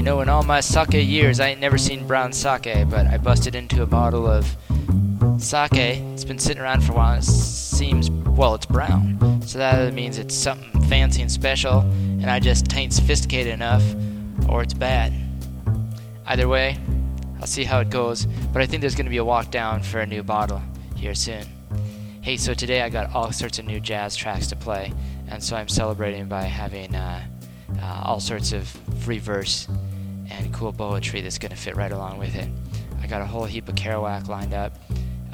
You know, in all my sake years, I ain't never seen brown sake, but I busted into a bottle of sake. It's been sitting around for a while. It seems, well, it's brown. So that means it's something fancy and special, and I just ain't sophisticated enough, or it's bad. Either way, I'll see how it goes, but I think there's to be a walk down for a new bottle here soon. Hey, so today I got all sorts of new jazz tracks to play, and so I'm celebrating by having uh, uh, all sorts of free verse and cool poetry that's going to fit right along with it. I got a whole heap of Kerouac lined up,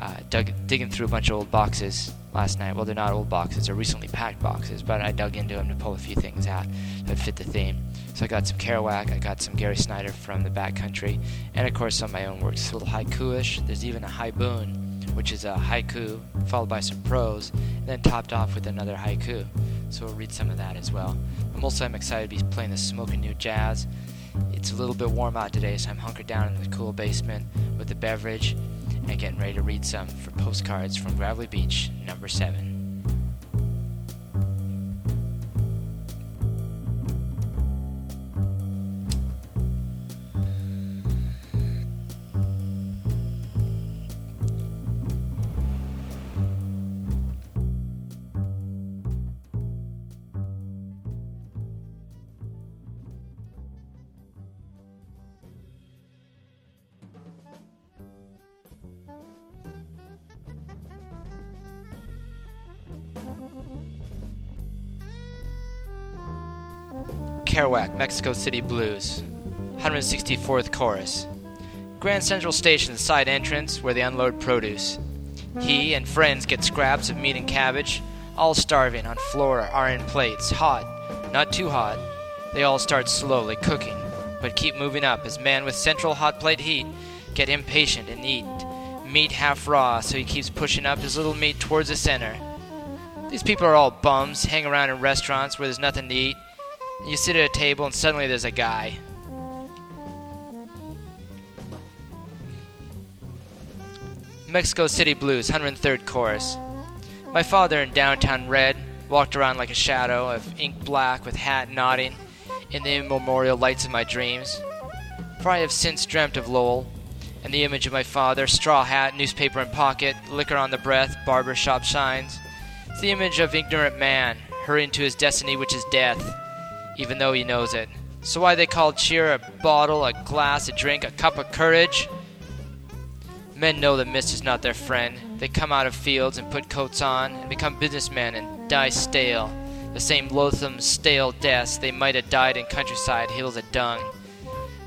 uh, dug, digging through a bunch of old boxes last night. Well, they're not old boxes, they're recently packed boxes, but I dug into them to pull a few things out that fit the theme. So I got some Kerouac, I got some Gary Snyder from the backcountry, and of course some of my own works. A little haiku-ish. There's even a haibun, which is a haiku followed by some prose, and then topped off with another haiku. So we'll read some of that as well. I'm also I'm excited to be playing the smoking new jazz. It's a little bit warm out today, so I'm hunkered down in the cool basement with a beverage and getting ready to read some for postcards from Gravelly Beach, number seven. Kerouac, Mexico City Blues, 164th Chorus. Grand Central Station, side entrance where they unload produce. He and friends get scraps of meat and cabbage, all starving on floor iron plates, hot, not too hot. They all start slowly cooking, but keep moving up as man with central hot plate heat get impatient and eat meat half raw, so he keeps pushing up his little meat towards the center. These people are all bums, hang around in restaurants where there's nothing to eat, you sit at a table and suddenly there's a guy. Mexico City Blues, 103rd Chorus. My father in downtown red walked around like a shadow of ink black with hat nodding in the immemorial lights of my dreams. For I have since dreamt of Lowell, and the image of my father, straw hat, newspaper in pocket, liquor on the breath, barber shop shines. It's the image of ignorant man, hurrying to his destiny which is death even though he knows it. So why they call cheer a bottle, a glass, a drink, a cup of courage? Men know that mist is not their friend. They come out of fields and put coats on and become businessmen and die stale. The same loathsome, stale deaths they might have died in countryside hills of dung.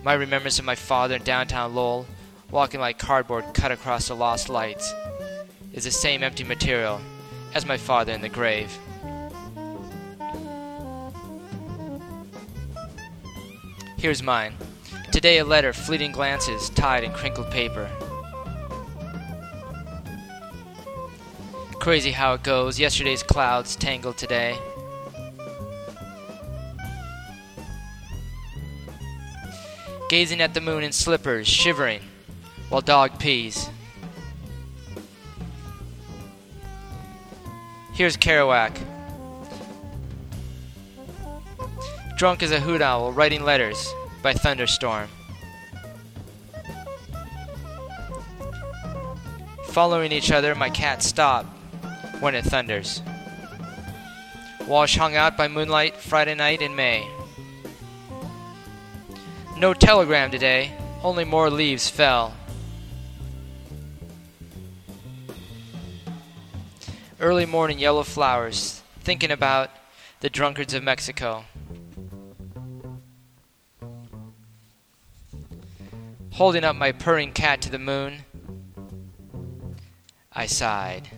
My remembrance of my father in downtown Lowell, walking like cardboard cut across the lost lights, is the same empty material as my father in the grave. Here's mine. Today a letter, fleeting glances, tied in crinkled paper. Crazy how it goes. Yesterday's clouds tangled today. Gazing at the moon in slippers, shivering, while dog pees. Here's Kerouac. Drunk as a hoot owl, writing letters by thunderstorm. Following each other, my cats stop when it thunders. Wash hung out by moonlight Friday night in May. No telegram today, only more leaves fell. Early morning yellow flowers, thinking about the drunkards of Mexico. Holding up my purring cat to the moon, I sighed.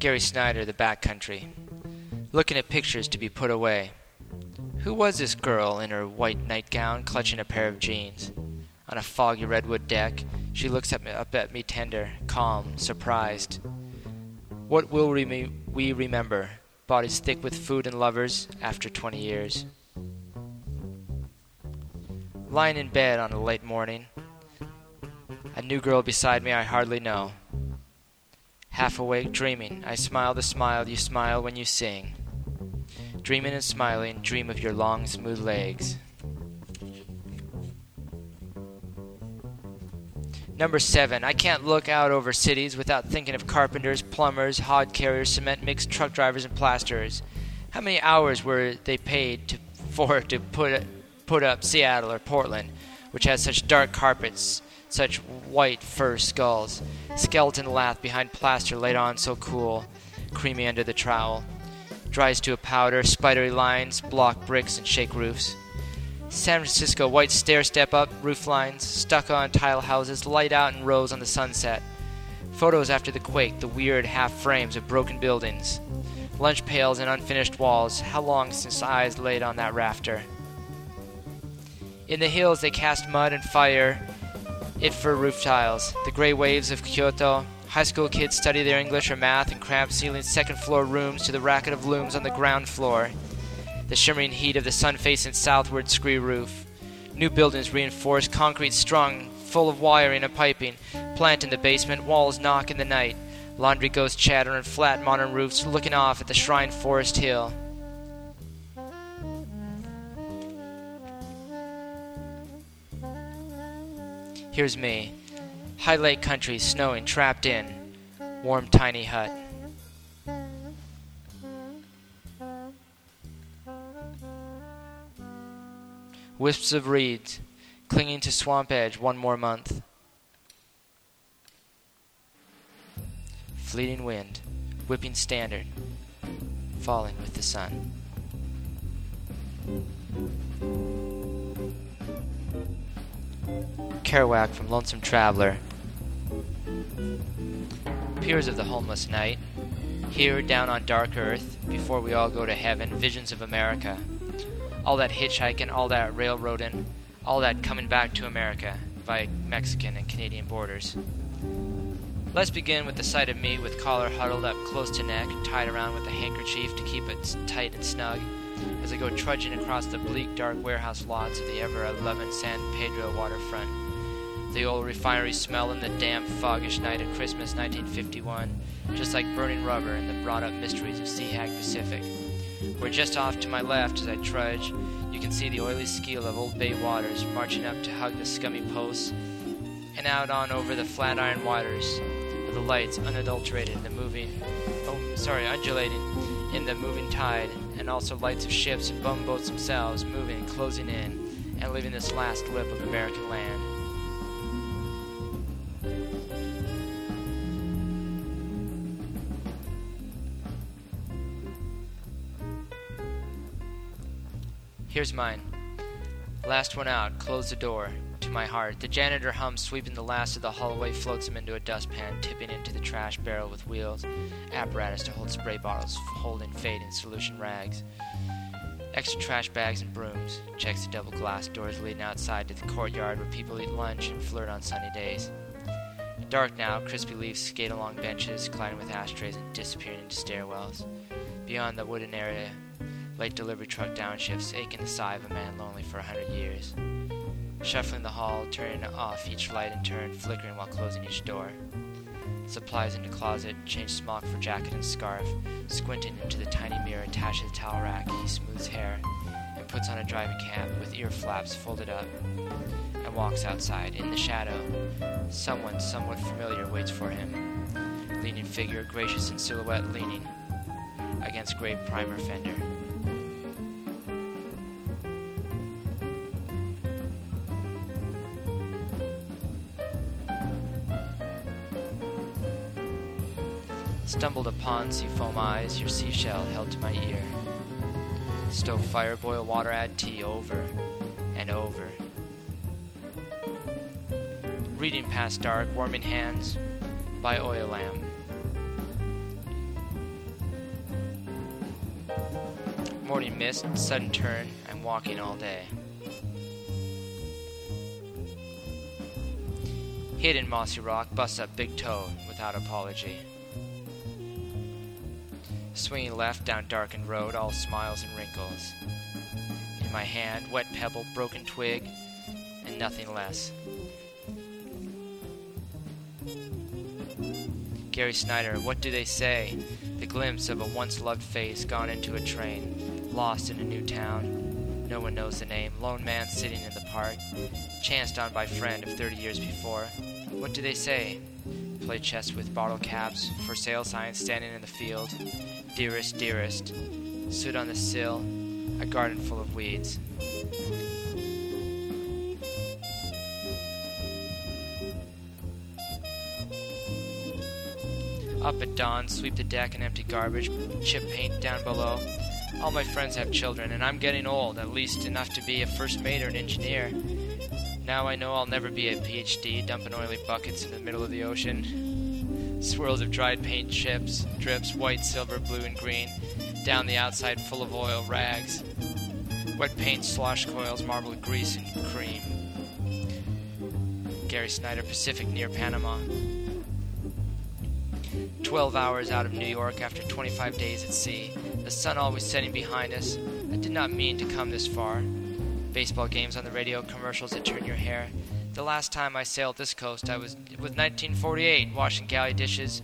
Gary Snyder, The Backcountry. Looking at pictures to be put away. Who was this girl in her white nightgown clutching a pair of jeans? On a foggy redwood deck, she looks at me, up at me tender, calm, surprised. What will we, we remember? Bodies thick with food and lovers after 20 years. Lying in bed on a late morning, A new girl beside me I hardly know. Half awake, dreaming, I smile the smile you smile when you sing. Dreaming and smiling, dream of your long, smooth legs. Number seven, I can't look out over cities without thinking of carpenters, plumbers, hod carriers, cement mix, truck drivers, and plasterers. How many hours were they paid to, for to put put up Seattle or Portland, which has such dark carpets, such white fur skulls, skeleton lath behind plaster laid on so cool, creamy under the trowel, dries to a powder, spidery lines, block bricks, and shake roofs. San Francisco, white stair step up roof lines, stucco on tile houses, light out in rows on the sunset. Photos after the quake, the weird half frames of broken buildings, lunch pails and unfinished walls. How long since eyes laid on that rafter? In the hills, they cast mud and fire it for roof tiles. The gray waves of Kyoto. High school kids study their English or math in cramped ceilinged second floor rooms to the racket of looms on the ground floor. The shimmering heat of the sun facing southward scree roof. New buildings reinforced, concrete strung, full of wiring and piping. Plant in the basement, walls knock in the night. Laundry ghosts chatter on flat modern roofs, looking off at the Shrine Forest Hill. Here's me. High lake country, snowing, trapped in. Warm, tiny hut. Wisps of reeds, clinging to swamp edge one more month. Fleeting wind, whipping standard, falling with the sun. Kerouac from Lonesome Traveler. Piers of the Homeless Night. Here, down on dark earth, before we all go to heaven, visions of America. All that hitchhiking, all that railroading, all that coming back to America via Mexican and Canadian borders. Let's begin with the sight of me with collar huddled up close to neck, tied around with a handkerchief to keep it tight and snug, as I go trudging across the bleak, dark warehouse lots of the ever loving San Pedro waterfront. The old refinery smell in the damp, foggish night of Christmas 1951, just like burning rubber in the brought up mysteries of Seahag Pacific. Where just off to my left as I trudge, you can see the oily skeel of Old Bay waters marching up to hug the scummy posts, and out on over the flat iron waters, with the lights unadulterated in the moving, oh, sorry, undulating in the moving tide, and also lights of ships and bumboats themselves moving and closing in, and leaving this last lip of American land. Here's mine. Last one out, close the door. To my heart. The janitor hums, sweeping the last of the hallway, floats him into a dustpan, tipping into the trash barrel with wheels, apparatus to hold spray bottles, holding fading solution rags. Extra trash bags and brooms. Checks the double glass doors leading outside to the courtyard where people eat lunch and flirt on sunny days. Dark now, crispy leaves skate along benches, colliding with ashtrays and disappearing into stairwells. Beyond the wooden area, late delivery truck downshifts, aching the sigh of a man lonely for a hundred years. Shuffling the hall, turning off each light in turn, flickering while closing each door. Supplies into closet, change smock for jacket and scarf. Squinting into the tiny mirror attached to the towel rack, he smooths hair and puts on a driving cap with ear flaps folded up and walks outside. In the shadow, someone somewhat familiar waits for him. Leaning figure, gracious in silhouette, leaning against gray primer fender. Stumbled upon seafoam eyes, your seashell held to my ear. Stove fire, boil water, add tea over and over. Reading past dark, warming hands by oil lamp. Morning mist, sudden turn, I'm walking all day. Hidden mossy rock, bust up big toe without apology. Swinging left down darkened road, all smiles and wrinkles. In my hand, wet pebble, broken twig, and nothing less. Gary Snyder, what do they say? The glimpse of a once loved face gone into a train, lost in a new town. No one knows the name. Lone man sitting in the park, chanced on by friend of 30 years before. What do they say? Play chess with bottle caps, for sale signs standing in the field. Dearest, dearest, stood on the sill, a garden full of weeds. Up at dawn, sweep the deck and empty garbage, chip paint down below. All my friends have children, and I'm getting old, at least enough to be a first mate or an engineer. Now I know I'll never be a PhD, dumping oily buckets in the middle of the ocean. Swirls of dried paint chips, drips white, silver, blue, and green, down the outside full of oil rags. Wet paint slosh coils, marbled grease, and cream. Gary Snyder, Pacific near Panama. 12 hours out of New York after 25 days at sea. The sun always setting behind us. I did not mean to come this far. Baseball games on the radio, commercials that turn your hair. The last time I sailed this coast, I was with 1948, washing galley dishes,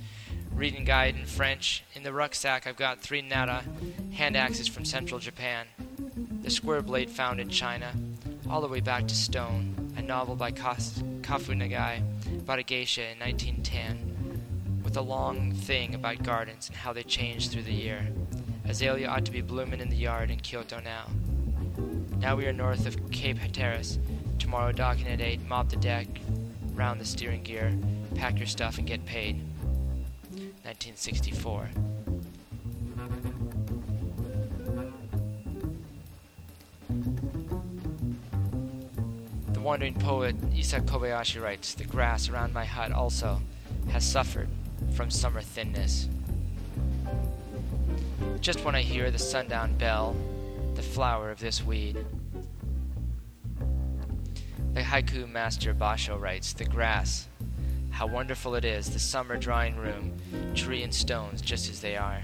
reading guide in French. In the rucksack, I've got three nara hand axes from central Japan. The square blade found in China, all the way back to Stone, a novel by Kafu Nagai about a geisha in 1910 with a long thing about gardens and how they change through the year. Azalea ought to be blooming in the yard in Kyoto now. Now we are north of Cape Hatteras. Tomorrow docking at 8, mop the deck, round the steering gear, pack your stuff and get paid. 1964. The wandering poet Issa Kobayashi writes, The grass around my hut also has suffered from summer thinness. Just when I hear the sundown bell, the flower of this weed. The haiku master Basho writes, The grass, how wonderful it is, the summer drawing room, tree and stones just as they are.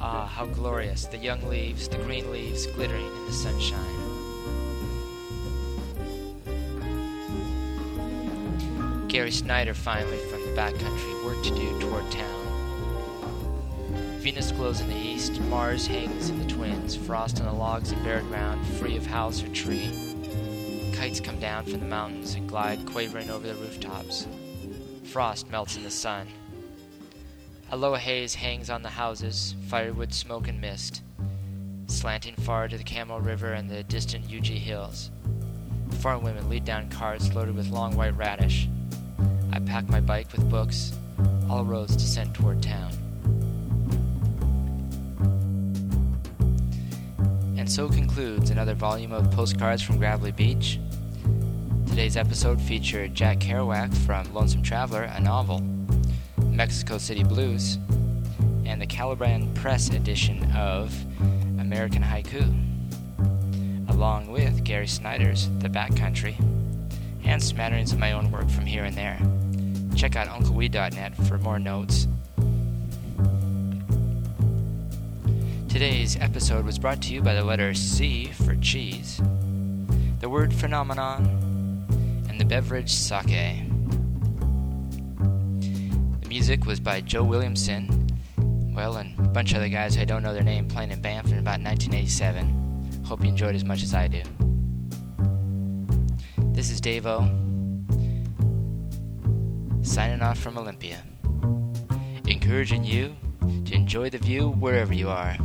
Ah, how glorious, the young leaves, the green leaves glittering in the sunshine. Gary Snyder finally from the backcountry, work to do toward town. Venus glows in the east, Mars hangs in the twins, frost on the logs and bare ground, free of house or tree. Come down from the mountains and glide quavering over the rooftops. Frost melts in the sun. A low haze hangs on the houses, firewood smoke and mist, slanting far to the Kamo River and the distant Uji Hills. Farm women lead down carts loaded with long white radish. I pack my bike with books. All roads descend toward town. And so concludes another volume of Postcards from Gravelly Beach. Today's episode featured Jack Kerouac from Lonesome Traveler, a novel, Mexico City Blues, and the Caliban Press edition of American Haiku, along with Gary Snyder's The Backcountry, and smatterings of my own work from here and there. Check out UncleWee.net for more notes. Today's episode was brought to you by the letter C for cheese, the word phenomenon, the beverage sake. The music was by Joe Williamson, well, and a bunch of other guys I don't know their name playing in Banff in about 1987. Hope you enjoyed as much as I do. This is Dave O signing off from Olympia, encouraging you to enjoy the view wherever you are.